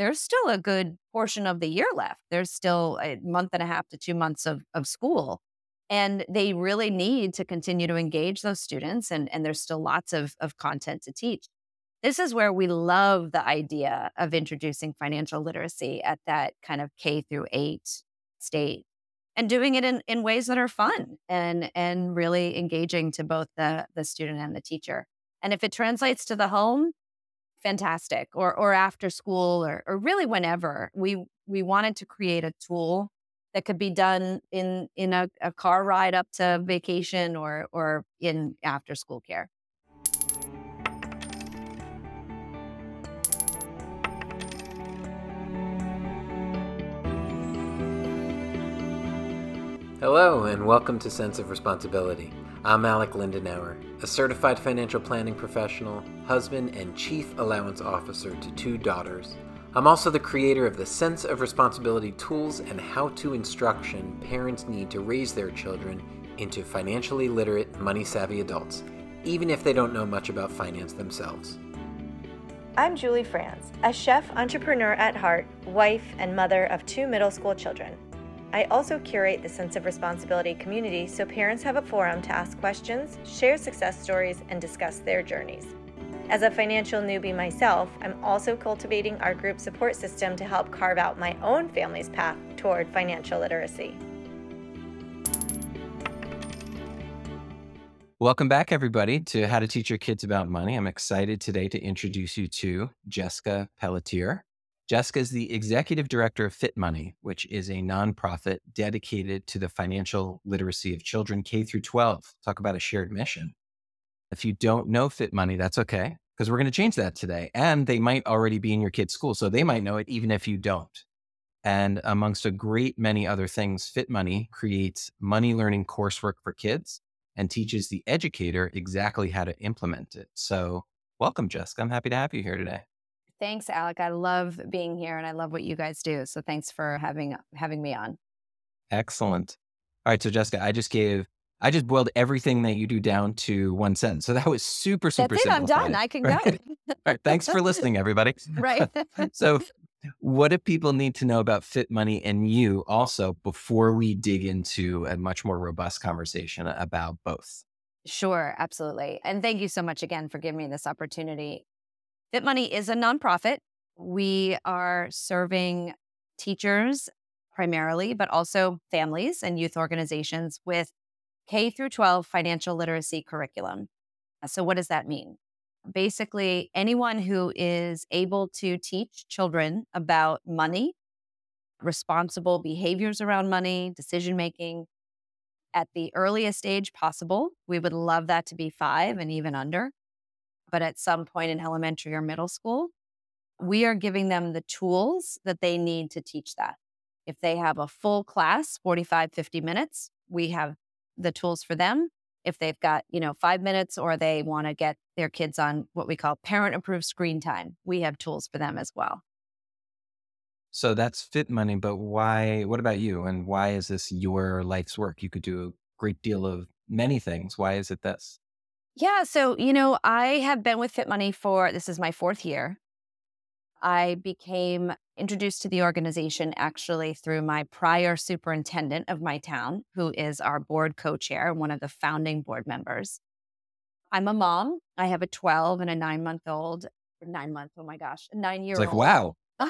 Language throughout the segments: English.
there's still a good portion of the year left. There's still a month and a half to two months of, of school. And they really need to continue to engage those students. And, and there's still lots of, of content to teach. This is where we love the idea of introducing financial literacy at that kind of K through eight state and doing it in, in ways that are fun and and really engaging to both the the student and the teacher. And if it translates to the home, fantastic. Or or after school or or really whenever. We we wanted to create a tool that could be done in in a, a car ride up to vacation or or in after school care. Hello, and welcome to Cents of Responsibility. I'm Alec Lindenauer, a certified financial planning professional, husband, and chief allowance officer to two daughters. I'm also the creator of the Cents of Responsibility tools and how to instruction parents need to raise their children into financially literate, money savvy adults, even if they don't know much about finance themselves. I'm Julie Franz, a chef entrepreneur at heart, wife, and mother of two middle school children. I also curate the Cents of Responsibility community so parents have a forum to ask questions, share success stories, and discuss their journeys. As a financial newbie myself, I'm also cultivating our group support system to help carve out my own family's path toward financial literacy. Welcome back, everybody, to How to Teach Your Kids About Money. I'm excited today to introduce you to Jessica Pelletier. Jessica is the executive director of FitMoney, which is a nonprofit dedicated to the financial literacy of children K through 12. Talk about a shared mission. If you don't know FitMoney, that's okay, because we're going to change that today. And they might already be in your kid's school, so they might know it even if you don't. And amongst a great many other things, FitMoney creates money learning coursework for kids and teaches the educator exactly how to implement it. So, welcome, Jessica. I'm happy to have you here today. Thanks, Alec. I love being here and I love what you guys do. So thanks for having having me on. Excellent. All right, so Jessica, I just gave I just boiled everything that you do down to one sentence. So that was super, super That's it. I'm done. I can right? go. All right. Thanks for listening, everybody. right. so what do people need to know about FitMoney and you also before we dig into a much more robust conversation about both? Sure, absolutely. And thank you so much again for giving me this opportunity. FitMoney is a nonprofit. We are serving teachers primarily, but also families and youth organizations with K through 12 financial literacy curriculum. Uh, so, what does that mean? Basically, anyone who is able to teach children about money, responsible behaviors around money, decision making at the earliest age possible. We would love that to be five and even under but at some point in elementary or middle school, we are giving them the tools that they need to teach that. If they have a full class, 45, 50 minutes, we have the tools for them. If they've got, you know, five minutes or they want to get their kids on what we call parent approved screen time, we have tools for them as well. So that's FitMoney, but why? What about you? And why is this your life's work? You could do a great deal of many things. Why is it this? Yeah. So, you know, I have been with FitMoney for this is my fourth year. I became introduced to the organization actually through my prior superintendent of my town, who is our board co chair and one of the founding board members. I'm a mom. I have a 12 and a nine month old, nine month, oh my gosh, nine year old. Like, wow.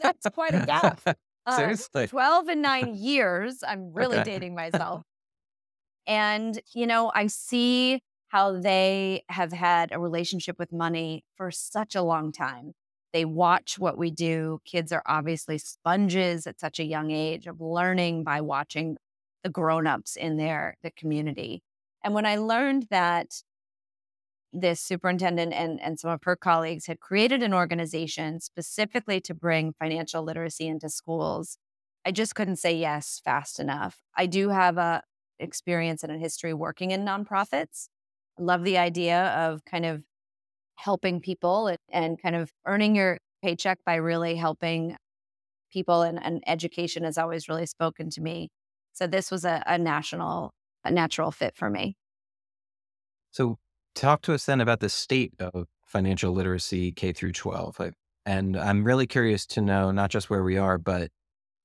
That's quite a gap. Uh, Seriously. 12 and nine years. I'm really okay. dating myself. And, you know, I see how they have had a relationship with money for such a long time. They watch what we do. Kids are obviously sponges at such a young age of learning by watching the grown-ups in their the community. And when I learned that this superintendent and, and some of her colleagues had created an organization specifically to bring financial literacy into schools, I just couldn't say yes fast enough. I do have a experience and a history working in nonprofits love the idea of kind of helping people and, and kind of earning your paycheck by really helping people and, and, education has always really spoken to me. So this was a, a national, a natural fit for me. So talk to us then about the state of financial literacy K through 12. And I'm really curious to know not just where we are, but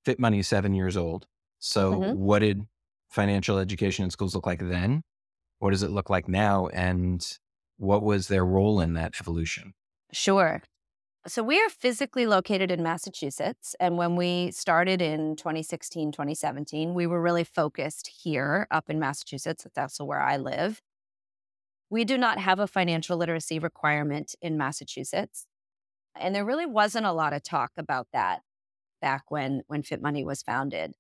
FitMoney is seven years old. So, mm-hmm. what did financial education in schools look like then? What does it look like now? And what was their role in that evolution? Sure. So we are physically located in Massachusetts. And when we started in 2016, 2017, we were really focused here up in Massachusetts. That's also where I live. We do not have a financial literacy requirement in Massachusetts. And there really wasn't a lot of talk about that back when, when FitMoney was founded.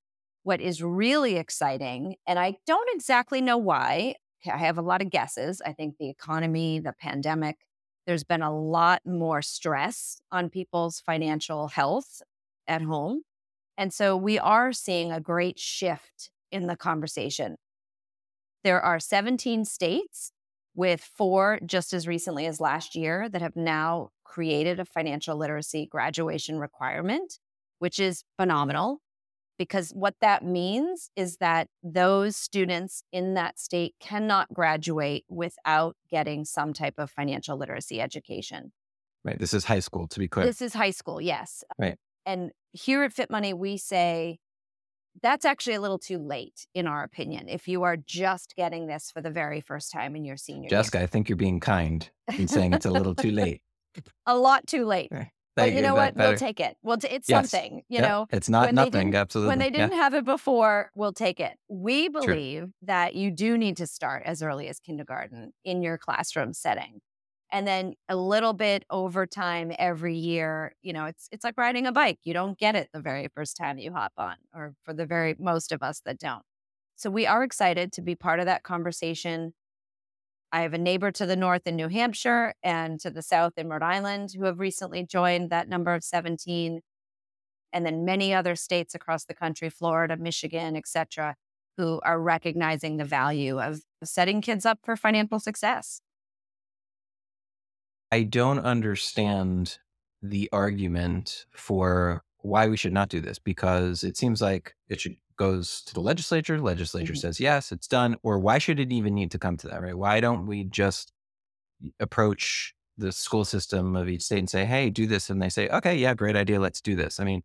What is really exciting, and I don't exactly know why, I have a lot of guesses. I think the economy, the pandemic, there's been a lot more stress on people's financial health at home. And so we are seeing a great shift in the conversation. There are 17 states with four just as recently as last year that have now created a financial literacy graduation requirement, which is phenomenal because what that means is that those students in that state cannot graduate without getting some type of financial literacy education. Right. This is high school, to be clear. This is high school, yes. Right. And here at FitMoney, we say that's actually a little too late, in our opinion, if you are just getting this for the very first time in your senior year. Jessica, year. I think you're being kind in saying it's a little too late. a lot too late. Right. But you know what? Better. We'll take it. Well, it's yes. something. You know, it's not nothing. Absolutely. When they didn't yeah. have it before, we'll take it. We believe True. that you do need to start as early as kindergarten in your classroom setting, and then a little bit over time every year. You know, it's it's like riding a bike. You don't get it the very first time you hop on, or for the very most of us that don't. So we are excited to be part of that conversation. I have a neighbor to the north in New Hampshire and to the south in Rhode Island who have recently joined that number of 17. And then many other states across the country, Florida, Michigan, et cetera, who are recognizing the value of setting kids up for financial success. I don't understand the argument for why we should not do this because it seems like it should goes to the legislature. Legislature mm-hmm. says yes, it's done. Or why should it even need to come to that? Right? Why don't we just approach the school system of each state and say, "Hey, do this," and they say, "Okay, yeah, great idea, let's do this." I mean,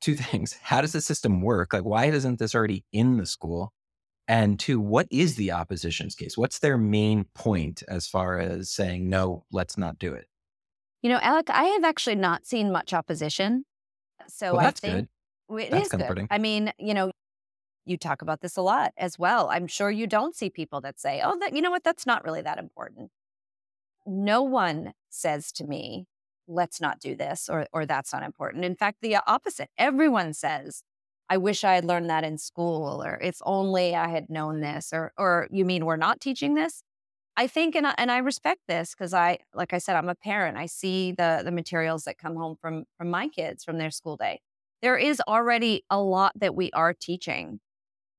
two things: how does the system work? Like, why isn't this already in the school? And two, what is the opposition's case? What's their main point as far as saying no, let's not do it? You know, Alec, I have actually not seen much opposition. So well, I think good. It That's is comforting. good. I mean, you know, you talk about this a lot as well. I'm sure you don't see people that say, "Oh, that you know what? That's not really that important." No one says to me, "Let's not do this," or or "That's not important." In fact, the opposite. Everyone says, "I wish I had learned that in school," or "If only I had known this," or or "You mean we're not teaching this?" I think, and I, and I respect this because I, like I said, I'm a parent. I see the the materials that come home from from my kids from their school day there is already a lot that we are teaching.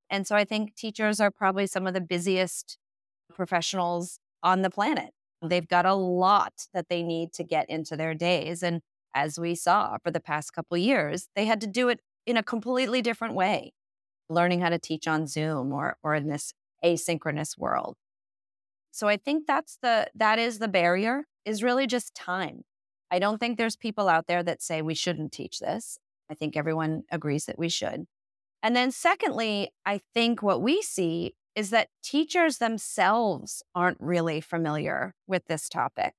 And so I think teachers are probably some of the busiest professionals on the planet. They've got a lot that they need to get into their days. And as we saw for the past couple years, they had to do it in a completely different way, learning how to teach on Zoom or, or in this asynchronous world. So I think that's the that is the barrier is really just time. I don't think there's people out there that say we shouldn't teach this. I think everyone agrees that we should. And then, secondly, I think what we see is that teachers themselves aren't really familiar with this topic.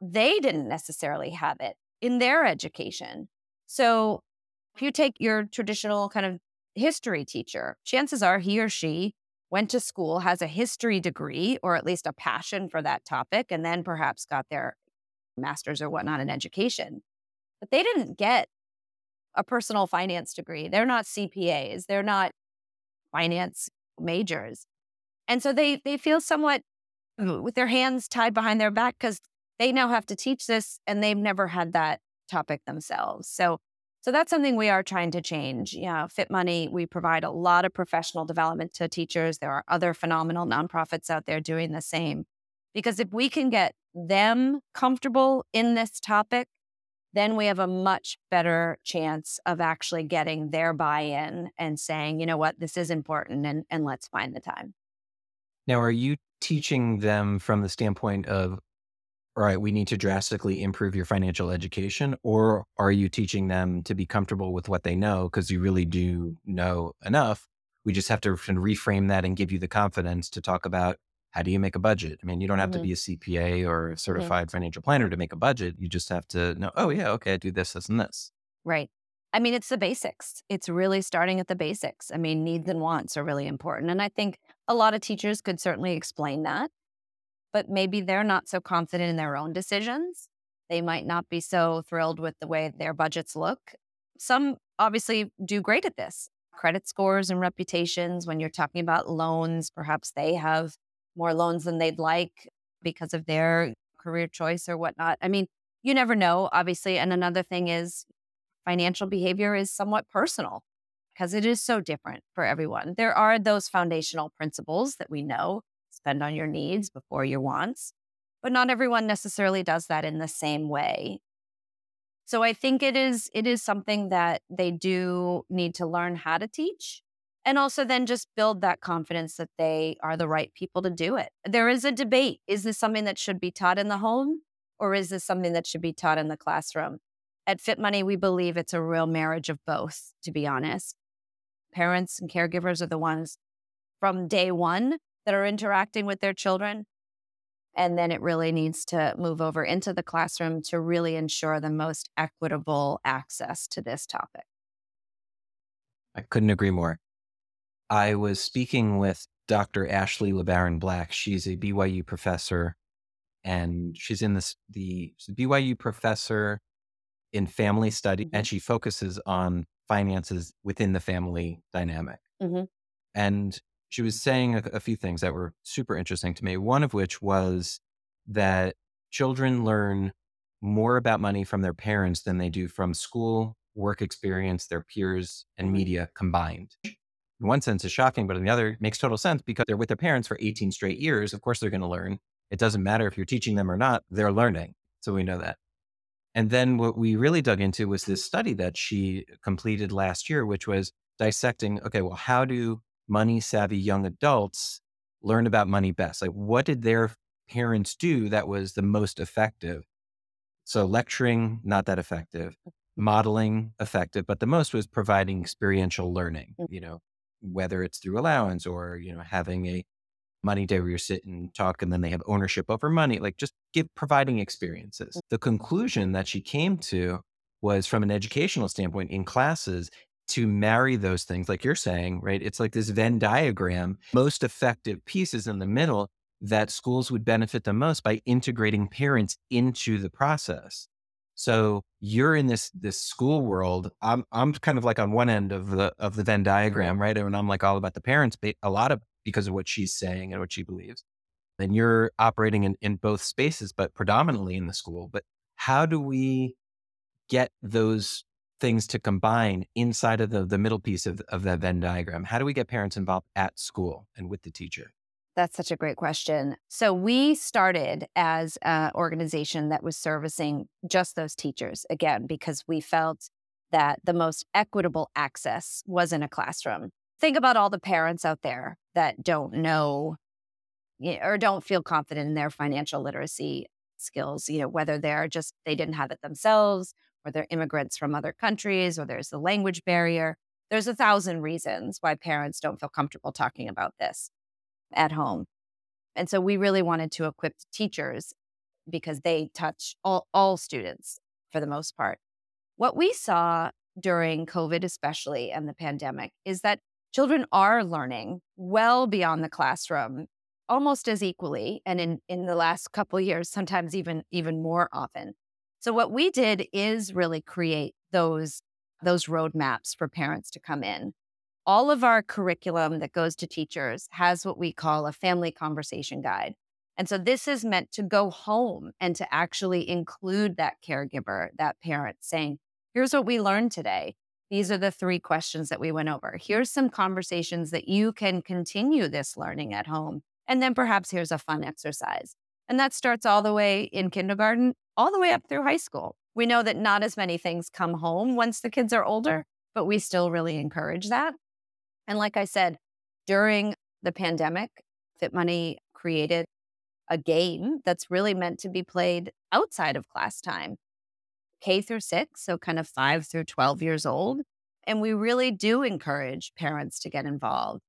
They didn't necessarily have it in their education. So, if you take your traditional kind of history teacher, chances are he or she went to school, has a history degree, or at least a passion for that topic, and then perhaps got their master's or whatnot in education. But they didn't get a personal finance degree. They're not CPAs. They're not finance majors. And so they they feel somewhat with their hands tied behind their back because they now have to teach this and they've never had that topic themselves. So so that's something we are trying to change. Yeah, FitMoney, we provide a lot of professional development to teachers. There are other phenomenal nonprofits out there doing the same. Because if we can get them comfortable in this topic, then we have a much better chance of actually getting their buy in and saying, you know what, this is important and, and let's find the time. Now, are you teaching them from the standpoint of all right, we need to drastically improve your financial education? Or are you teaching them to be comfortable with what they know because you really do know enough? We just have to reframe that and give you the confidence to talk about how do you make a budget? I mean, you don't have mm-hmm. to be a CPA or a mm-hmm. certified mm-hmm. financial planner to make a budget. You just have to know, oh, yeah, okay, I do this, this, and this. Right. I mean, it's the basics. It's really starting at the basics. I mean, needs and wants are really important. And I think a lot of teachers could certainly explain that, but maybe they're not so confident in their own decisions. They might not be so thrilled with the way their budgets look. Some obviously do great at this. Credit scores and reputations, when you're talking about loans, perhaps they have more loans than they'd like because of their career choice or whatnot. I mean, you never know, obviously. And another thing is financial behavior is somewhat personal because it is so different for everyone. There are those foundational principles that we know spend on your needs before your wants, but not everyone necessarily does that in the same way. So I think it is it is something that they do need to learn how to teach and also then just build that confidence that they are the right people to do it. There is a debate. Is this something that should be taught in the home or is this something that should be taught in the classroom? At FitMoney, we believe it's a real marriage of both, to be honest. Parents and caregivers are the ones from day one that are interacting with their children. And then it really needs to move over into the classroom to really ensure the most equitable access to this topic. I couldn't agree more. I was speaking with Dr. Ashley LeBaron Black. She's a BYU professor, and she's in this the BYU professor in family study, mm-hmm. and she focuses on finances within the family dynamic. Mm-hmm. And she was saying a, a few things that were super interesting to me. One of which was that children learn more about money from their parents than they do from school, work experience, their peers, and mm-hmm. media combined. In one sense, is shocking, but in the other, makes total sense because they're with their parents for 18 straight years. Of course, they're going to learn. It doesn't matter if you're teaching them or not, they're learning. So we know that. And then what we really dug into was this study that she completed last year, which was dissecting okay, well, how do money savvy young adults learn about money best? Like, what did their parents do that was the most effective? So, lecturing, not that effective, modeling, effective, but the most was providing experiential learning, mm. you know, whether it's through allowance or, you know, having a money day where you sit and talk and then they have ownership over money, like just give providing experiences. The conclusion that she came to was from an educational standpoint in classes to marry those things, like you're saying, right? It's like this Venn diagram, most effective pieces in the middle that schools would benefit the most by integrating parents into the process. So you're in this this school world. I'm I'm kind of like on one end of the of the Venn diagram, right? And I'm like all about the parents, but a lot of because of what she's saying and what she believes. And you're operating in, in both spaces, but predominantly in the school. But how do we get those things to combine inside of the, the middle piece of, of that Venn diagram? How do we get parents involved at school and with the teacher? That's such a great question. So we started as an organization that was servicing just those teachers again because we felt that the most equitable access was in a classroom think about all the parents out there that don't know or don't feel confident in their financial literacy skills, you know, whether they're just they didn't have it themselves or they're immigrants from other countries or there's the language barrier. There's a thousand reasons why parents don't feel comfortable talking about this at home. And so we really wanted to equip teachers because they touch all, all students for the most part. What we saw during COVID, especially and the pandemic, is that children are learning well beyond the classroom almost as equally and in, in the last couple years sometimes even even more often so what we did is really create those those roadmaps for parents to come in all of our curriculum that goes to teachers has what we call a family conversation guide and so this is meant to go home and to actually include that caregiver that parent saying here's what we learned today these are the three questions that we went over. Here's some conversations that you can continue this learning at home. And then perhaps here's a fun exercise. And that starts all the way in kindergarten, all the way up through high school. We know that not as many things come home once the kids are older, but we still really encourage that. And like I said, during the pandemic, FitMoney created a game that's really meant to be played outside of class time, K through six, so kind of five through 12 years old. And we really do encourage parents to get involved.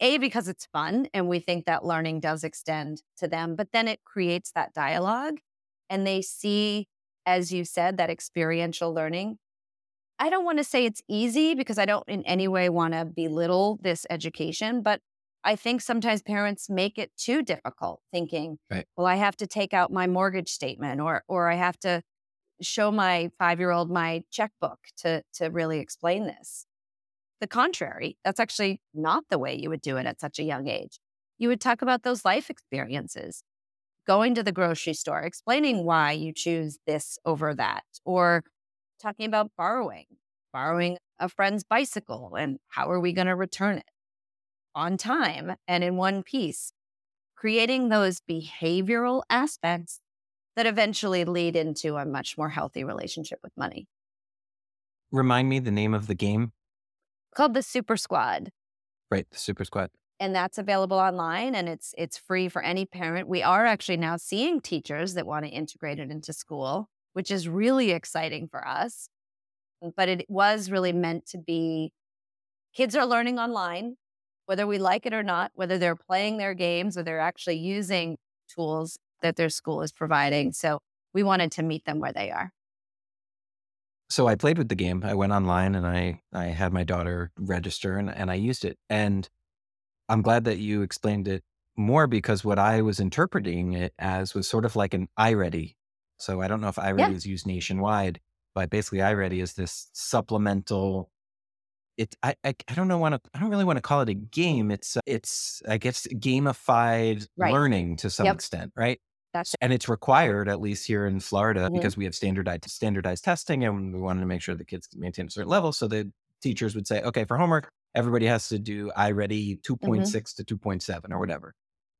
A, because it's fun and we think that learning does extend to them, but then it creates that dialogue and they see, as you said, that experiential learning. I don't want to say it's easy because I don't in any way want to belittle this education, but I think sometimes parents make it too difficult thinking, right. well, I have to take out my mortgage statement or or I have to show my 5-year-old my checkbook to to really explain this. The contrary, that's actually not the way you would do it at such a young age. You would talk about those life experiences, going to the grocery store, explaining why you choose this over that, or talking about borrowing, borrowing a friend's bicycle and how are we going to return it on time and in one piece, creating those behavioral aspects that eventually lead into a much more healthy relationship with money. Remind me the name of the game called the Super Squad. Right, the Super Squad. And that's available online and it's it's free for any parent. We are actually now seeing teachers that want to integrate it into school, which is really exciting for us. Mm, but it was really meant to be kids are learning online, whether we like it or not, whether they're playing their games or they're actually using tools that their school is providing. So we wanted to meet them where they are so I played with the game. I went online and I I had my daughter register and, and I used it. And I'm glad that you explained it more because what I was interpreting it as was sort of like an iReady. So I don't know if iReady yeah. is used nationwide, but basically iReady is this supplemental. It I, I, I don't know want to I don't really want to call it a game. It's it's I guess gamified right. learning to some yep. extent, right? That's and it's required, at least here in Florida, mm-hmm. because we have standardized standardized testing, and we wanted to make sure the kids maintain a certain level. So the teachers would say, okay, for homework, everybody has to do iReady 2.6 mm-hmm. to 2.7 or whatever.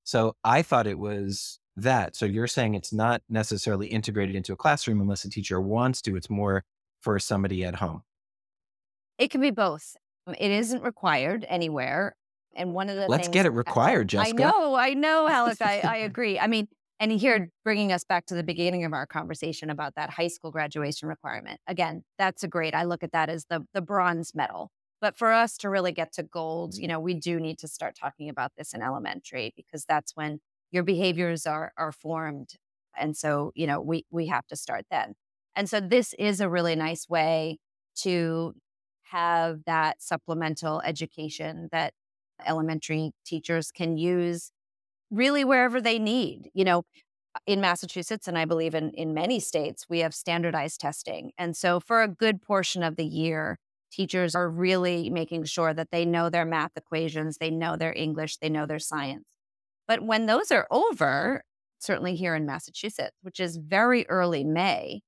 So I thought it was that. So you're saying it's not necessarily integrated into a classroom unless a teacher wants to. It's more for somebody at home. It can be both. Um, it isn't required anywhere. And one of the let's get it required, Jessica. I know, I know, Alec. I, I agree. I mean, and here, bringing us back to the beginning of our conversation about that high school graduation requirement. Again, that's a great. I look at that as the the bronze medal. But for us to really get to gold, you know, we do need to start talking about this in elementary because that's when your behaviors are are formed. And so, you know, we we have to start then. And so this is a really nice way to have that supplemental education that elementary teachers can use really wherever they need. You know, in Massachusetts, and I believe in, in many states, we have standardized testing. And so for a good portion of the year, teachers are really making sure that they know their math equations, they know their English, they know their science. But when those are over, certainly here in Massachusetts, which is very early May,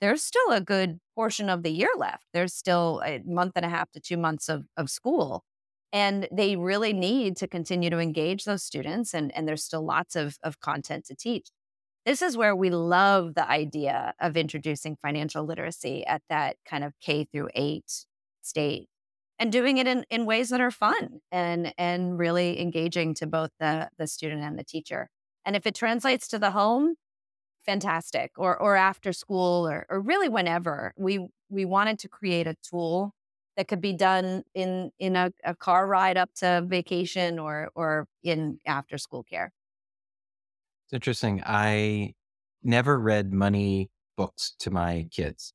there's still a good portion of the year left. There's still a month and a half to two months of, of school. And they really need to continue to engage those students, and, and there's still lots of, of content to teach. This is where we love the idea of introducing financial literacy at that kind of K through eight state and doing it in, in ways that are fun and and really engaging to both the the student and the teacher. And if it translates to the home, fantastic. Or or after school or or really whenever. We we wanted to create a tool that could be done in in a, a car ride up to vacation or or in after school care. It's interesting. I never read money books to my kids.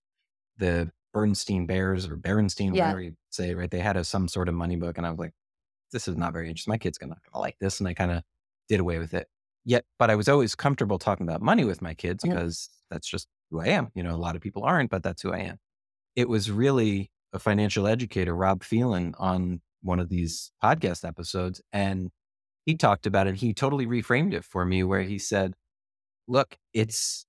The Bernstein Bears or Berenstein, yeah. whatever you say, right? They had a, some sort of money book, and I was like, "This is not very interesting. My kid's gonna like this," and I kind of did away with it. Yet, but I was always comfortable talking about money with my kids because that's just who I am. You know, a lot of people aren't, but that's who I am. It was really a financial educator, Rob Phelan, on one of these podcast episodes. And he talked about it. He totally reframed it for me, where he said, Look, it's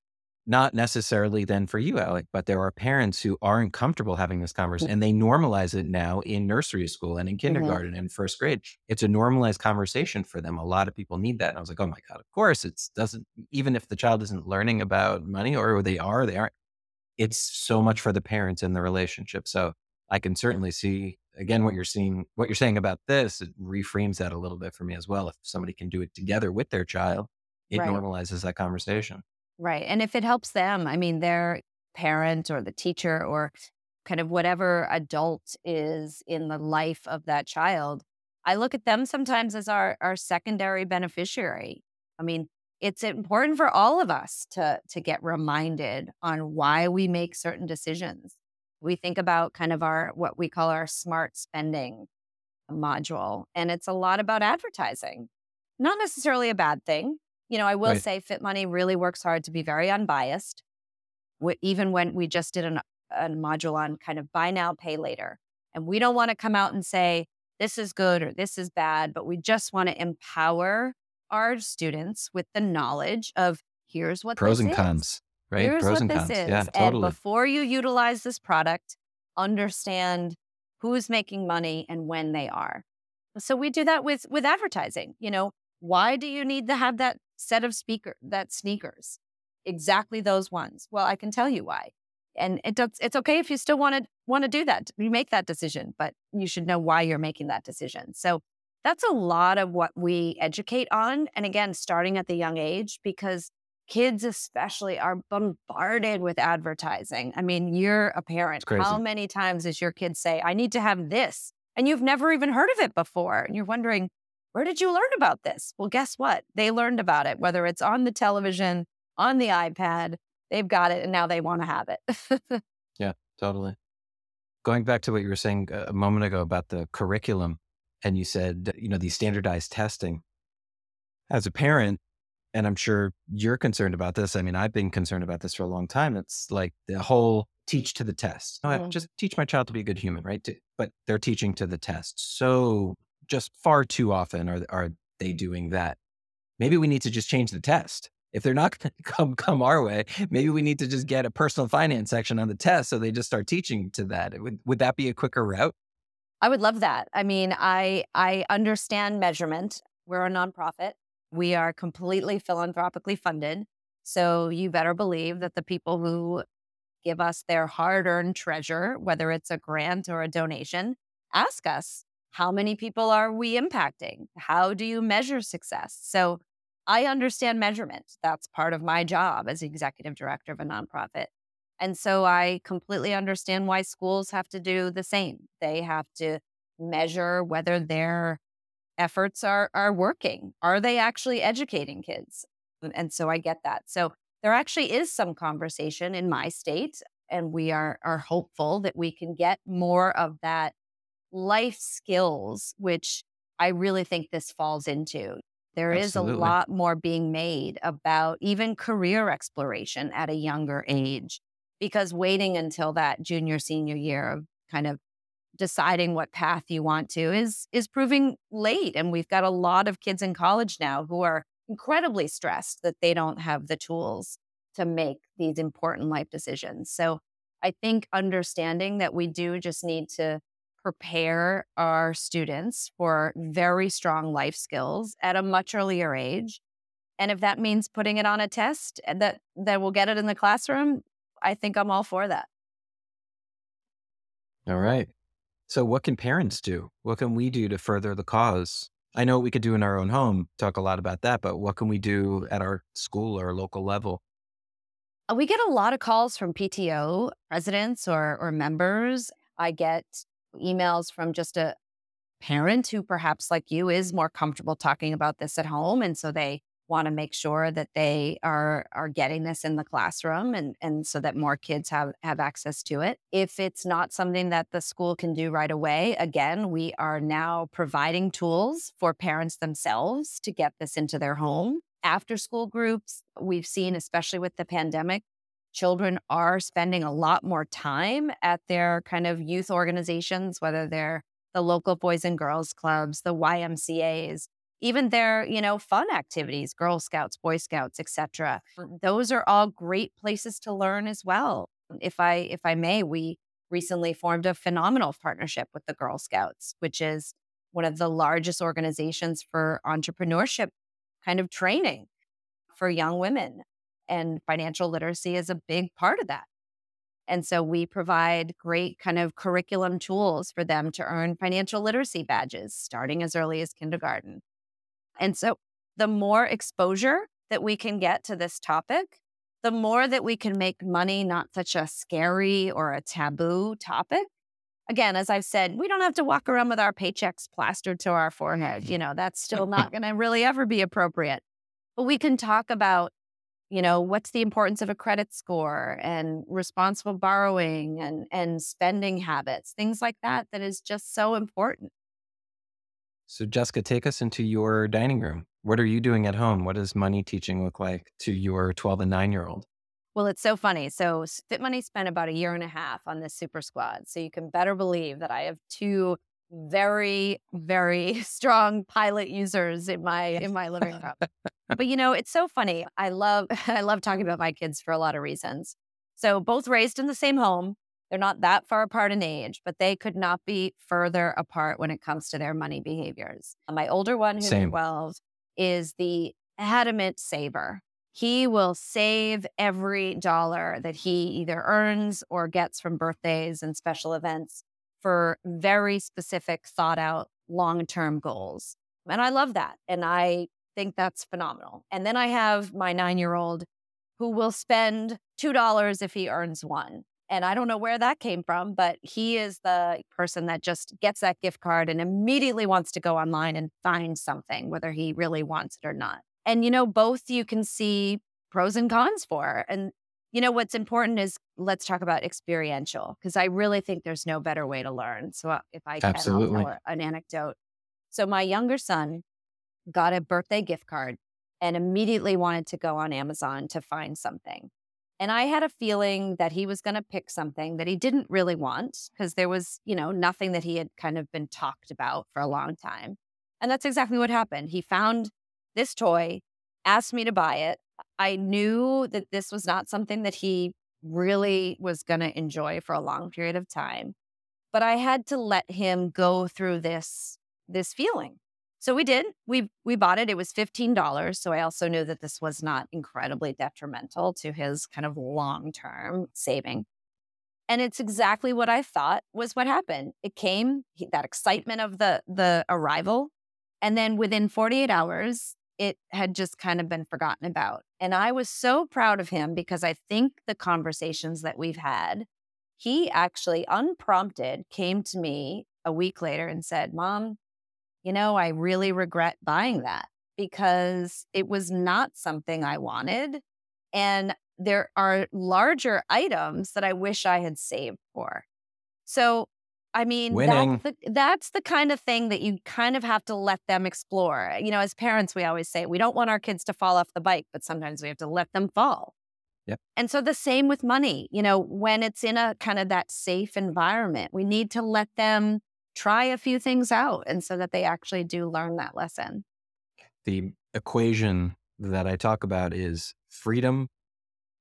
not necessarily then for you, Alec, but there are parents who aren't comfortable having this conversation and they normalize it now in nursery school and in mm-hmm. kindergarten mm-hmm. and first grade. It's a normalized conversation for them. A lot of people need that. And I was like, oh my God, of course. It doesn't, even if the child isn't learning about money or they are, they aren't, it's so much for the parents in the relationship. So I can certainly see again what you're seeing, what you're saying about this. It reframes that a little bit for me as well. If somebody can do it together with their child, it right. normalizes that conversation. Right. And if it helps them, I mean, their parent or the teacher or kind of whatever adult is in the life of that child, I look at them sometimes as our, our secondary beneficiary. I mean, it's important for all of us to, to get reminded on why we make certain decisions. We think about kind of our, what we call our smart spending module, and it's a lot about advertising. Not necessarily a bad thing. You know, I will right. say FitMoney really works hard to be very unbiased. Even when we just did an, a module on kind of buy now, pay later. And we don't want to come out and say, this is good or this is bad, but we just want to empower our students with the knowledge of here's what pros and is. cons, right? Here's pros what and this cons. is. Yeah, totally. And before you utilize this product, understand who's making money and when they are. So we do that with with advertising. You know, why do you need to have that set of speaker that sneakers? Exactly those ones. Well, I can tell you why. And it does, it's okay if you still want to want to do that. You make that decision, but you should know why you're making that decision. So that's a lot of what we educate on. And again, starting at the young age, because kids especially are bombarded with advertising. I mean, you're a parent. How many times does your kid say, I need to have this? And you've never even heard of it before. And you're wondering, where did you learn about this? Well, guess what? They learned about it, whether it's on the television, on the iPad, they've got it and now they want to have it. yeah, totally. Going back to what you were saying a moment ago about the curriculum, and you said, you know, the standardized testing. As a parent, and I'm sure you're concerned about this. I mean, I've been concerned about this for a long time. It's like the whole teach to the test. No, mm. I just teach my child to be a good human, right? But they're teaching to the test. So just far too often are are they doing that. Maybe we need to just change the test. If they're not going to come come our way, maybe we need to just get a personal finance section on the test so they just start teaching to that. Would would that be a quicker route? I would love that. I mean, I I understand measurement. We're a nonprofit. We are completely philanthropically funded. So you better believe that the people who give us their hard-earned treasure, whether it's a grant or a donation, ask us how many people are we impacting? How do you measure success? So I understand measurement. That's part of my job as executive director of a nonprofit. And so I completely understand why schools have to do the same. They have to measure whether their efforts are are working. Are they actually educating kids? And so I get that. So there actually is some conversation in my state and we are are hopeful that we can get more of that life skills, which I really think this falls into. There Absolutely. is a lot more being made about even career exploration at a younger age because waiting until that junior senior year of kind of deciding what path you want to is is proving late and we've got a lot of kids in college now who are incredibly stressed that they don't have the tools to make these important life decisions. So I think understanding that we do just need to prepare our students for very strong life skills at a much earlier age. And if that means putting it on a test eh, that that will get it in the classroom, I think I'm all for that. All right. So what can parents do? What can we do to further the cause? I know we could do in our own home, talk a lot about that, but what can we do at our school or local level? Uh, we get a lot of calls from PTO presidents or, or members. I get emails from just a parent who perhaps like you is more comfortable talking about this at home and so they want to make sure that they are are getting this in the classroom and and so that more kids have have access to it. If it's not something that the school can do right away again we are now providing tools for parents themselves to get this into their home. After school groups we've seen especially with the pandemic children are spending a lot more time at their kind of youth organizations, whether they're the local boys and girls clubs, the YMCA's, even their, you know, fun activities, Girl Scouts, Boy Scouts, etc. Mm, those are all great places to learn as well. If I if I may, we recently formed a phenomenal partnership with the Girl Scouts, which is one of the largest organizations for entrepreneurship kind of training for young women. And financial literacy is a big part of that. And so we provide great kind of curriculum tools for them to earn financial literacy badges starting as early as kindergarten. And so the more exposure that we can get to this topic, the more that we can make money not such a scary or a taboo topic. Again, as I've said, we don't have to walk around with our paychecks plastered to our forehead. You know, that's still not going to really ever be appropriate. But we can talk about, you know, what's the importance of a credit score and responsible borrowing and, and spending habits, things like that, that is just so important. So, Jessica, take us into your dining room. What are you doing at home? What does money teaching look like to your 12 and 9 year old? Well, it's so funny. So, FitMoney spent about a year and a half on this super squad. So, you can better believe that I have two very very strong pilot users in my in my living room but you know it's so funny i love i love talking about my kids for a lot of reasons so both raised in the same home they're not that far apart in age, but they could not be further apart when it comes to their money behaviors. My older one, who's Same. 12, is the adamant saver. He will save every dollar that he either earns or gets from birthdays and special events for very specific, thought out, long term goals. And I love that. And I think that's phenomenal. And then I have my nine year old who will spend $2 if he earns one. And I don't know where that came from, but he is the person that just gets that gift card and immediately wants to go online and find something, whether he really wants it or not. And, you know, both you can see pros and cons for. And, you know, what's important is let's talk about experiential, because I really think there's no better way to learn. So uh, if I can, Absolutely. I'll tell an anecdote. So my younger son got a birthday gift card and immediately wanted to go on Amazon to find something. And I had a feeling that he was going to pick something that he didn't really want because there was, you know, nothing that he had kind of been talked about for a long time. And that's exactly what happened. He found this toy, asked me to buy it. I knew that this was not something that he really was going to enjoy for a long period of time. But I had to let him go through this this feeling so we did. We we bought it. It was $15. So I also knew that this was not incredibly detrimental to his kind of long-term saving. And it's exactly what I thought was what happened. It came that excitement of the the arrival and then within 48 hours it had just kind of been forgotten about. And I was so proud of him because I think the conversations that we've had, he actually unprompted came to me a week later and said, "Mom, you know, I really regret buying that because it was not something I wanted. And there are larger items that I wish I had saved for. So, I mean, that's the, that's the kind of thing that you kind of have to let them explore. You know, as parents, we always say we don't want our kids to fall off the bike, but sometimes we have to let them fall. Yep. And so the same with money, you know, when it's in a kind of that safe environment, we need to let them try a few things out and so that they actually do learn that lesson. The equation that I talk about is freedom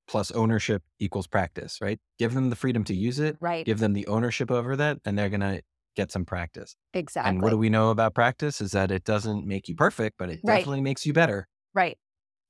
plus ownership equals practice, right? Give them the freedom to use it, right? Give them the ownership over that, and they're going to get some practice. Exactly. And what do we know about practice is that it doesn't make you perfect, but it right. definitely makes you better. Right.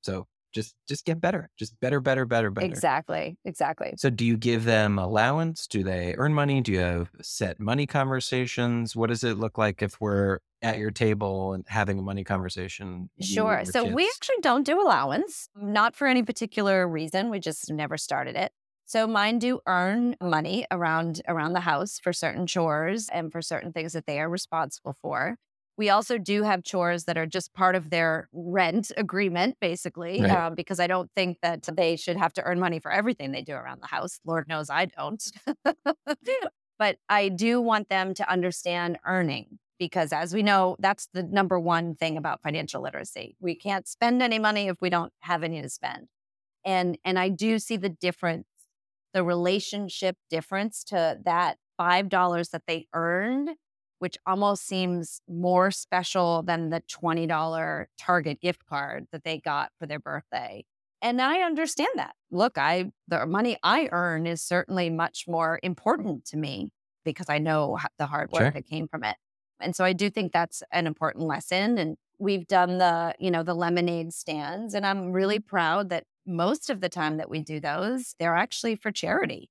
So just just get better just better better better better. Exactly exactly. So do you give them allowance? Do they earn money? Do you have set money conversations? What does it look like if we're at your table and having a money conversation sure so kids? we actually don't do allowance not for any particular reason we just never started it. So mine do earn money around around the house for certain chores and for certain things that they are responsible for we also do have chores that are just part of their rent agreement, basically, right. um, because I don't think that they should have to earn money for everything they do around the house. Lord knows I don't. but I do want them to understand earning because, as we know, that's the number one thing about financial literacy. We can't spend any money if we don't have any to spend. And, and I do see the difference, the relationship difference to that $5 that they earned which almost seems more special than the $20 Target gift card that they got for their birthday. And I understand that. Look, I the money I earn is certainly much more important to me because I know the hard work sure. that came from it. And so I do think that's an important lesson and we've done the, you know, the lemonade stands and I'm really mm-hmm. proud that most of the time that we do those, they're actually for charity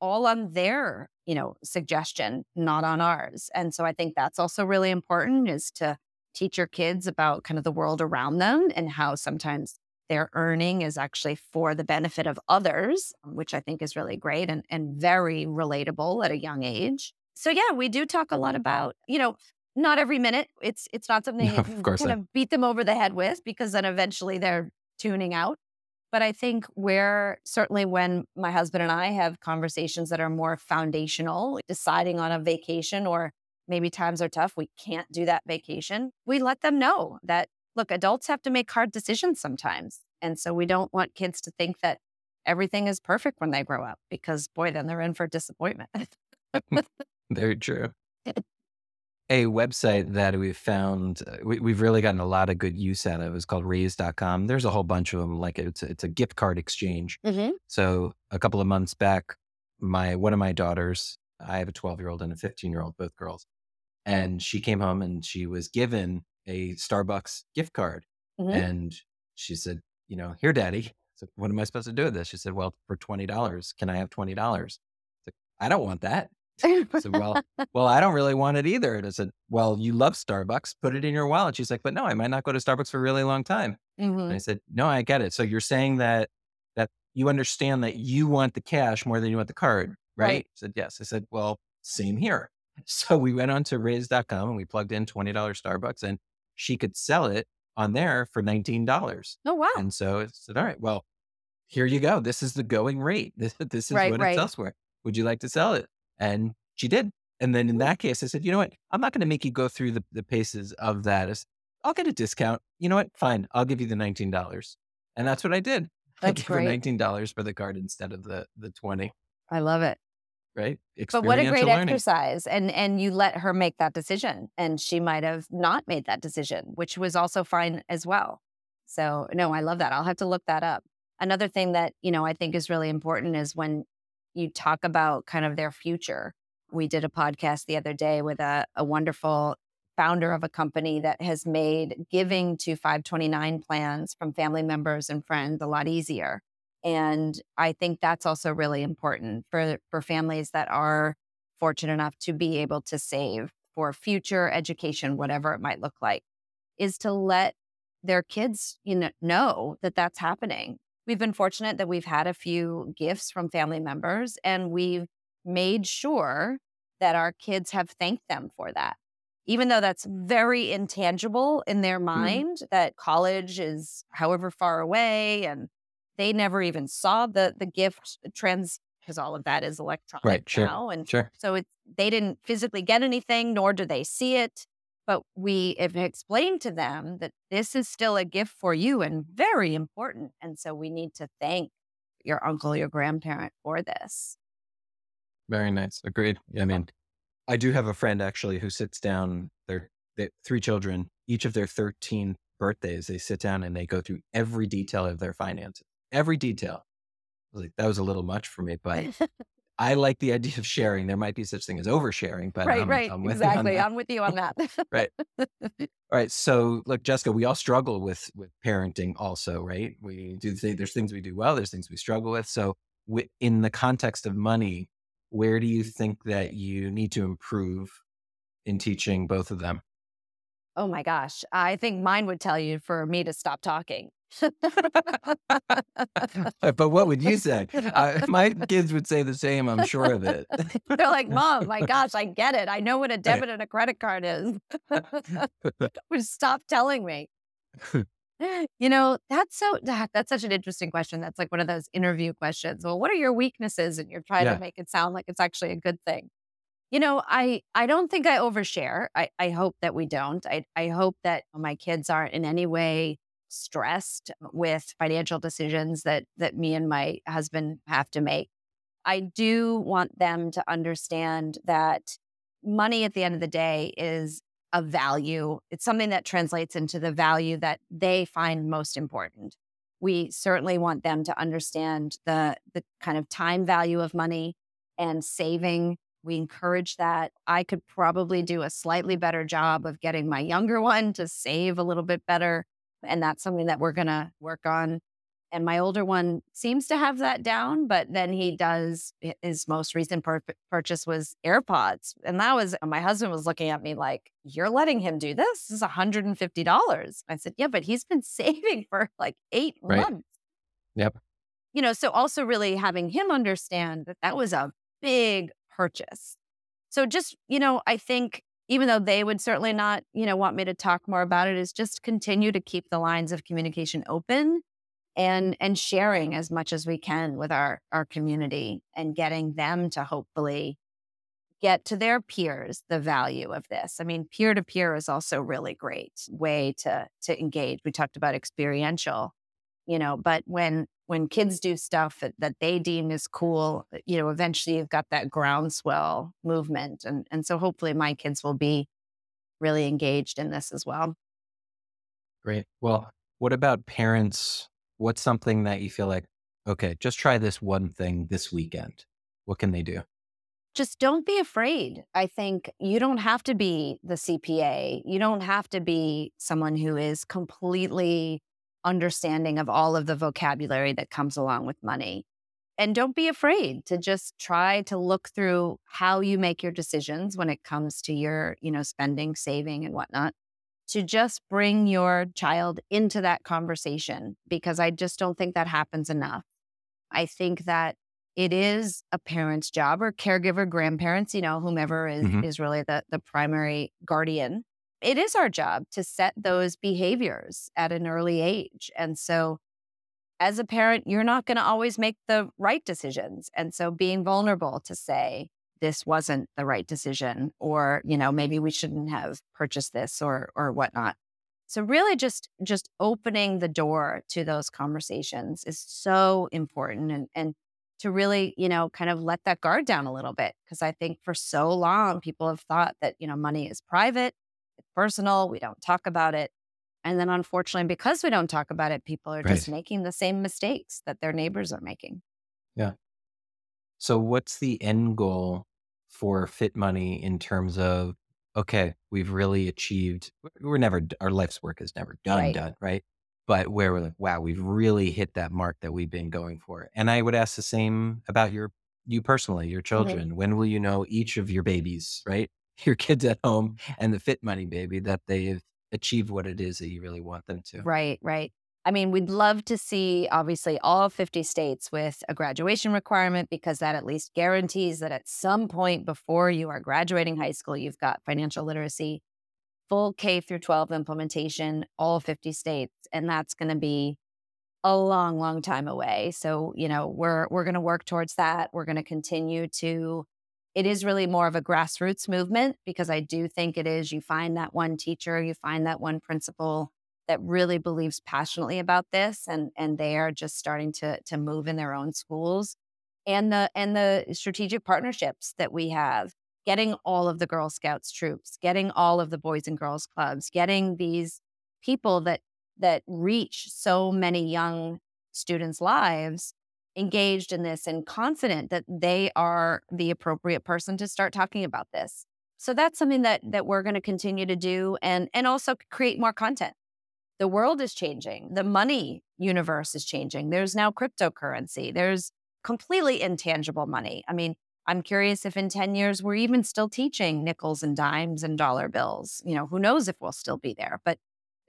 all on their, you know, suggestion, not on ours. And so I think that's also really important is to teach your kids about kind of the world around them and how sometimes they're earning is actually for the benefit of others, which I think is really great and, and very relatable at a young age. So yeah, we do talk a lot about, you know, not every minute. It's it's not something no, you kind of beat them over the head with because then eventually they're tuning out. But I think where certainly when my husband and I have conversations that are more foundational, deciding on a vacation or maybe times are tough, we can't do that vacation, we let them know that, look, adults have to make hard decisions sometimes. And so we don't want kids to think that everything is perfect when they grow up because, boy, then they're in for disappointment. Very true a website that we've found uh, we, have really gotten a lot of good use out of is called raise.com there's a whole bunch of them like it's a, it's a gift card exchange mm-hmm. so a couple of months back my one of my daughters i have a 12 year old and a 15 year old both girls and she came home and she was given a starbucks gift card mm-hmm. and she said you know here daddy so what am i supposed to do with this she said well for $20 can i have $20 I don't want that. Said, well, well, I don't really want it either. And I said, well, you love Starbucks, put it in your wallet. She's like, but no, I might not go to Starbucks for a really long time. Mm-hmm. And I said, no, I get it. So you're saying that that you understand that you want the cash more than you want the card, right? right. I said, yes. I said, well, same here. So we went on to raise.com and we plugged in $20 Starbucks and she could sell it on there for $19. Oh, wow. And so I said, all right, well, here you go. This is the going rate. This, this is right, what right. it's elsewhere. Would you like to sell it? And she did. And then in that case, I said, you know what? I'm not going to make you go through the, the paces of that. I'll get a discount. You know what? Fine. I'll give you the $19. And that's what I did. That's I gave great. her $19 for the card instead of the, the 20. I love it. Right. But what a great learning. exercise. And, and you let her make that decision and she might have not made that decision, which was also fine as well. So no, I love that. I'll have to look that up. Another thing that, you know, I think is really important is when you talk about kind of their future. We did a podcast the other day with a, a wonderful founder of a company that has made giving to 529 plans from family members and friends a lot easier. And I think that's also really important for, for families that are fortunate enough to be able to save for future education, whatever it might look like, is to let their kids you know, know that that's happening we've been fortunate that we've had a few gifts from family members and we've made sure that our kids have thanked them for that. Even though that's very intangible in their mm-hmm. mind, mm. that college is however far away and they never even saw the the gift trends because all of that is electronic right, sure, now. And sure. so it's they didn't physically get anything, nor do they see it. But we have explained to them that this is still a gift for you and very important. And so we need to thank your uncle, your grandparent for this. Very nice. Agreed. I oh. mean, I do have a friend actually who sits down, their they, three children, each of their 13 birthdays, they sit down and they go through every detail of their finances, every detail. like, that was a little much for me, but I like the idea of sharing. There might be such thing as oversharing, but right, I'm, right, I'm exactly. I'm with you on that. right. All right. So, look, Jessica, we all struggle with with parenting, also, right? We do say there's things we do well, there's things we struggle with. So, in the context of money, where do you think that you need to improve in teaching both of them? Oh my gosh, I think mine would tell you for me to stop talking. but what would you say? Uh, my kids would say the same, I'm sure of it. They're like, Mom, my gosh, I get it. I know what a debit and a credit card is. Stop telling me. you know, that's so that's such an interesting question. That's like one of those interview questions. Well, what are your weaknesses? And you're trying yeah. to make it sound like it's actually a good thing. You know, I I don't think I overshare. I, I hope that we don't. I I hope that my kids aren't in any way stressed with financial decisions that that me and my husband have to make. I do want them to understand that money at the end of the day is a value. It's something that translates into the value that they find most important. We certainly want them to understand the the kind of time value of money and saving. We encourage that. I could probably do a slightly better job of getting my younger one to save a little bit better and that's something that we're going to work on. And my older one seems to have that down, but then he does. His most recent pur- purchase was AirPods. And that was, my husband was looking at me like, You're letting him do this? This is $150. I said, Yeah, but he's been saving for like eight right. months. Yep. You know, so also really having him understand that that was a big purchase. So just, you know, I think even though they would certainly not, you know, want me to talk more about it, is just continue to keep the lines of communication open and and sharing as much as we can with our our community and getting them to hopefully get to their peers the value of this. I mean, peer to peer is also really great way to to engage. We talked about experiential, you know, but when when kids do stuff that, that they deem is cool, uh, you know, eventually you've got that groundswell movement. And and so hopefully my kids will be really engaged in this as well. Great. Well, what about parents What's something that you feel like, okay, just try this one thing this weekend? What can they do? Just don't be afraid. I think you don't have to be the CPA. You don't have to be someone who is completely understanding of all of the vocabulary that comes along with money. And don't be afraid to just try to look through how you make your decisions when it comes to your, you know, spending, saving and whatnot to just bring your child into that conversation because I just don't think that happens enough. I think that it is a parent's job or caregiver, grandparents, you know, whomever is, mm-hmm. is really the, the primary guardian. It is our job to set those behaviors at an early age. And so, as a parent, you're not going to always make the right decisions. And so, being vulnerable to say, this wasn't the right decision or you know maybe we shouldn't have purchased this or or whatnot so really just just opening the door to those conversations is so important and and to really you know kind of let that guard down a little bit because i think for so long people have thought that you know money is private personal we don't talk about it and then unfortunately because we don't talk about it people are right. just making the same mistakes that their neighbors are making yeah so, what's the end goal for FitMoney in terms of, okay, we've really achieved, we're never, our life's work is never done, right. done, right? But where we're like, wow, we've really hit that mark that we've been going for. And I would ask the same about your, you personally, your mm-hmm. children. Mm-hmm. When will you know each of your babies, right? Your kids at home and the FitMoney baby that they've achieved what it is that you really want them to. Right, right. I mean, we'd love to see, obviously, all 50 states with a graduation requirement because that at least guarantees that at some point before you are graduating high school, you've got financial literacy, full K through 12 implementation, all 50 states. And that's going to be a long, long time away. So, you know, we're we're going to work towards that. We're going to continue to it is really more of a grassroots movement because I do think it is. You find that one teacher, you find that one principal that really believes passionately about this and and they are just starting to to move in their own schools. And the and the strategic partnerships that we have getting all of the girl scouts troops getting all of the boys and girls clubs getting these people that that reach so many young students lives engaged in this and confident that they are the appropriate person to start talking about this so that's something that that we're going to continue to do and and also create more content the world is changing. The money universe is changing. There's now cryptocurrency. There's completely intangible money. I mean, I'm curious if in 10 years we're even still teaching nickels and dimes and dollar bills. You know, who knows if we'll still be there, but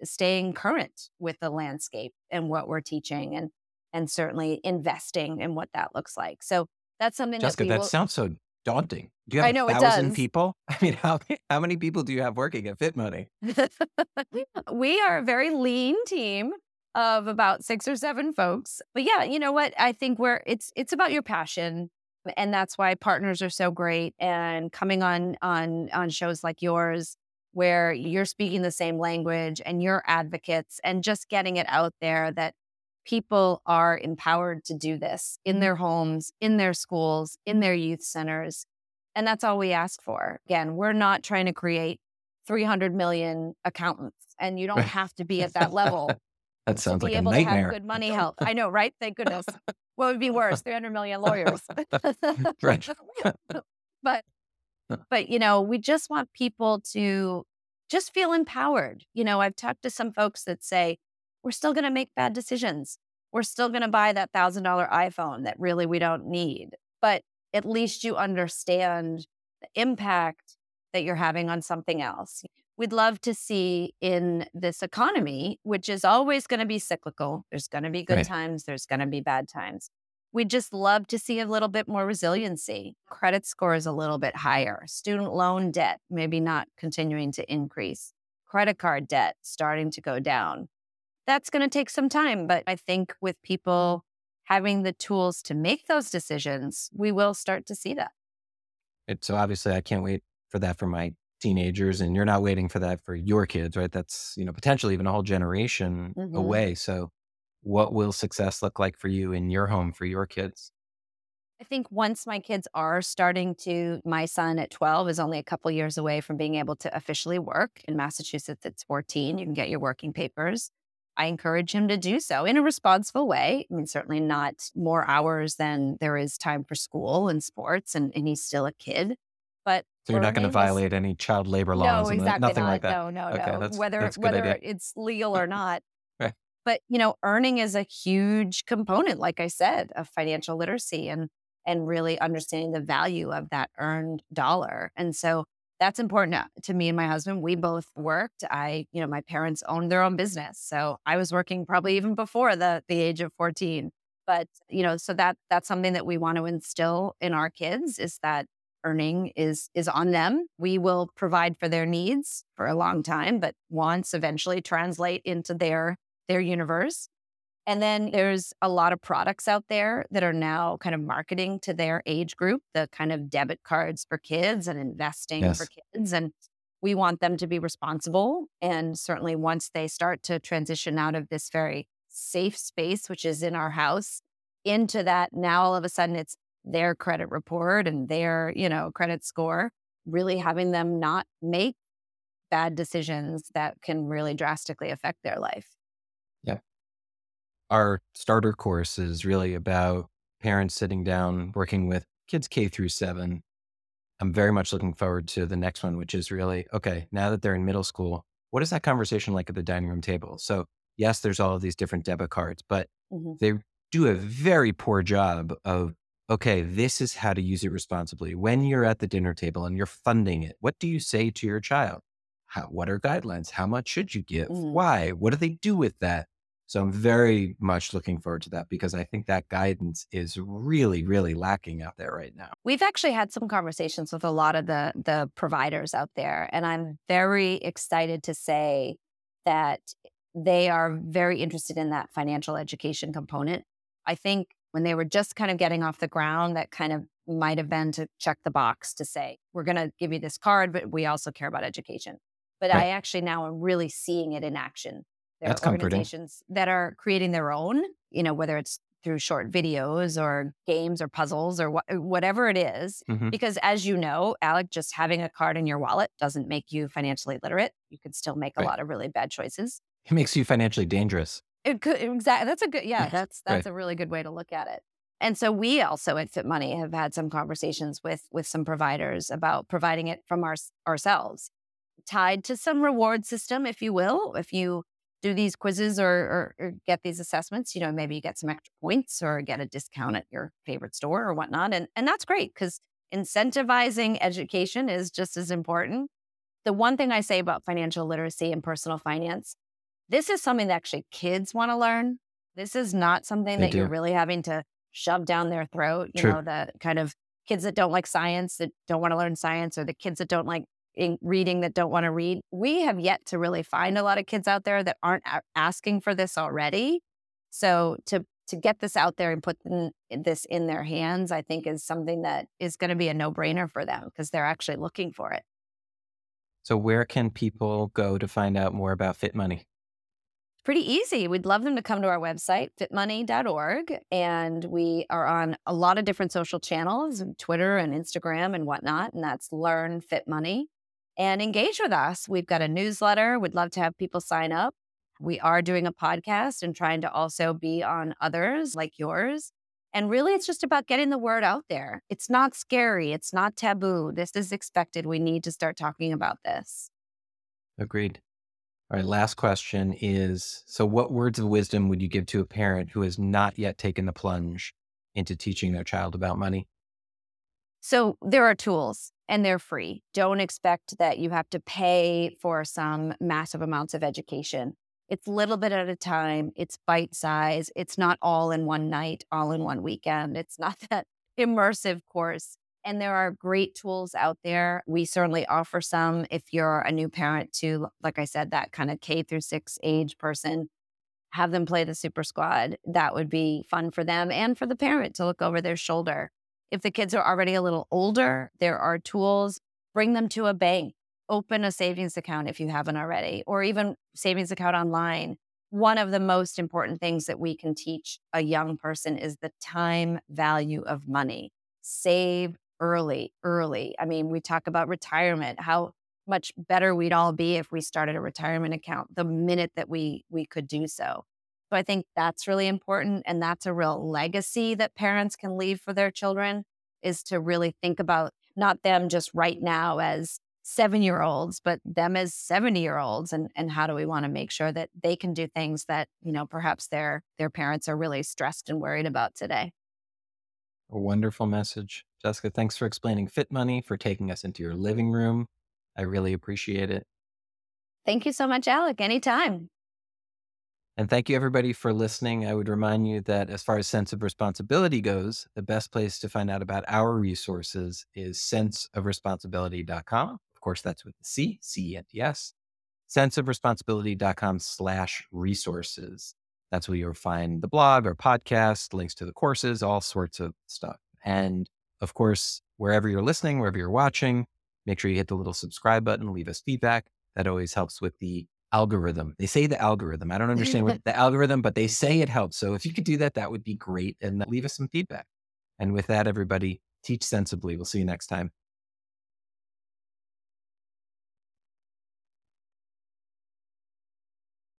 staying current with the landscape and what we're teaching and and certainly investing in what that looks like. So that's something Jessica, that, that will... sounds so daunting. Do you have I know, a thousand people? I mean, how how many people do you have working at FitMoney? we are a very lean team of about six or seven folks. But yeah, you know what? I think we're it's it's about your passion. And that's why partners are so great and coming on on on shows like yours where you're speaking the same language and you're advocates and just getting it out there that people are empowered to do this in mm. their homes, in their schools, in their youth centers. And that's all we ask for. Again, we're not trying to create 300 million accountants, and you don't have to be at that level. that sounds like a nightmare. good money health. I know, right? Thank goodness. what would be worse? 300 million lawyers. right. but, but, you know, we just want people to just feel empowered. You know, I've talked to some folks that say, we're still going to make bad decisions. we're still going to buy that $1,000 iPhone that really we don't need. But at least you understand the impact that you're having on something else. We'd love to see in this economy, which is always going to be cyclical. There's going to be good right. times, there's going to be bad times. We'd just love to see a little bit more resiliency. Credit score is a little bit higher. Student loan debt, maybe not continuing to increase. Credit card debt starting to go down. That's going to take some time, but I think with people having the tools to make those decisions, we will start to see that. It, so obviously, I can't wait for that for my teenagers, and you're not waiting for that for your kids, right? That's you know potentially even a whole generation mm-hmm. away. So, what will success look like for you in your home for your kids? I think once my kids are starting to, my son at 12 is only a couple years away from being able to officially work. In Massachusetts, it's 14. You can get your working papers. I encourage him to do so in a responsible way. I mean, certainly not more hours than there is time for school and sports, and, and he's still a kid. But so you're not going to violate any child labor laws, no, exactly nothing not. like that. No, no, okay, no. That's, whether that's whether idea. it's legal or not. right. But you know, earning is a huge component, like I said, of financial literacy and and really understanding the value of that earned dollar. And so that's important to me and my husband. We both worked. I, you know, my parents owned their own business. So I was working probably even before the the age of 14. But, you know, so that that's something that we want to instill in our kids is that earning is is on them. We will provide for their needs for a long time, but wants eventually translate into their their universe. And then there's a lot of products out there that are now kind of marketing to their age group, the kind of debit cards for kids and investing yes. for kids. And we want them to be responsible. And certainly once they start to transition out of this very safe space, which is in our house, into that, now all of a sudden it's their credit report and their, you know, credit score, really having them not make bad decisions that can really drastically affect their life our starter course is really about parents sitting down working with kids K through seven. I'm very much looking forward to the next one, which is really okay, now that they're in middle school, what is that conversation like at the dining room table? So, yes, there's all of these different debit cards, but mm-hmm. they do a very poor job of okay, this is how to use it responsibly. When you're at the dinner table and you're funding it, what do you say to your child? How, what are guidelines? How much should you give? Mm-hmm. Why? What do they do with that? So I'm very much looking forward to that because I think that guidance is really, really lacking out there right now. We've actually had some conversations with a lot of the the providers out there, and I'm very excited to say that they are very interested in that financial education component. I think when they were just kind of getting off the ground, that kind of might have been to check the box to say, we're going to give you this card, but we also care about education. But right. I actually now am really seeing it in action there That's are organizations comforting. that are creating their own, you know, whether it's through short videos or games or puzzles or wh- whatever it is. Mm-hmm. Because as you know, Alec, just having a card in your wallet doesn't make you financially literate. You could still make a right. lot of really bad choices. It makes you financially dangerous. It could exactly. That's a good. Yeah, that's that's right. a really good way to look at it. And so we also at FitMoney have had some conversations with with some providers about providing it from our, ourselves, tied to some reward system, if you will. If you do these quizzes or, or, or, get these assessments, you know, maybe you get some extra points or get a discount at your favorite store or whatnot. And, and that's great because incentivizing education is just as important. The one thing I say about financial literacy and personal finance, this is something that actually kids want to learn. This is not something they that do. you're really having to shove down their throat. You True. know, the kind of kids that don't like science, that don't want to learn science, or the kids that don't like reading that don't want to read. We have yet to really find a lot of kids out there that aren't asking for this already. So to to get this out there and put this in their hands, I think is something that is going to be a no brainer for them because they're actually looking for it. So where can people go to find out more about FitMoney? pretty easy. We'd love them to come to our website, fitmoney.org. And we are on a lot of different social channels, Twitter and Instagram and whatnot. And that's Learn FitMoney and engage with us. We've got a newsletter. We'd love to have people sign up. We are doing a podcast and trying to also be on others like yours. And really, it's just about getting the word out there. It's not scary. It's not taboo. This is expected. We need to start talking about this. Agreed. All right, last question is so what words of wisdom would you give to a parent who has not yet taken the plunge into teaching their child about money? So there are tools and they're free. Don't expect that you have to pay for some massive amounts of education. It's little bit at a time. It's bite size. It's not all in one night, all in one weekend. It's not that immersive course. And there are great tools out there. We certainly offer some if you're a new parent to, like I said, that kind of K through six age person. Have them play the super squad. That would be fun for them and for the parent to look over their shoulder. If the kids are already a little older, there are tools. Bring them to a bank, open a savings account if you haven't already, or even savings account online. One of the most important things that we can teach a young person is the time value of money. Save early, early. I mean, we talk about retirement, how much better we'd all be if we started a retirement account the minute that we we could do so. So I think that's really important and that's a real legacy that parents can leave for their children is to really think about not them just right now as 7-year-olds but them as 70-year-olds and and how do we want to make sure that they can do things that, you know, perhaps their their parents are really stressed and worried about today. A wonderful message. Jessica, thanks for explaining FitMoney, for taking us into your living room. I really appreciate it. Thank you so much, Alec. Anytime. And thank you, everybody, for listening. I would remind you that as far as Cents of Responsibility goes, the best place to find out about our resources is centsofresponsibility.com. Of course, that's with the C, C E N T S, centsofresponsibility.com slash resources. That's where you'll find the blog or podcast, links to the courses, all sorts of stuff. And of course, wherever you're listening, wherever you're watching, make sure you hit the little subscribe button, leave us feedback. That always helps with the algorithm. They say the algorithm. I don't understand what the algorithm, but they say it helps. So if you could do that, that would be great. And leave us some feedback. And with that, everybody, teach sensibly. We'll see you next time.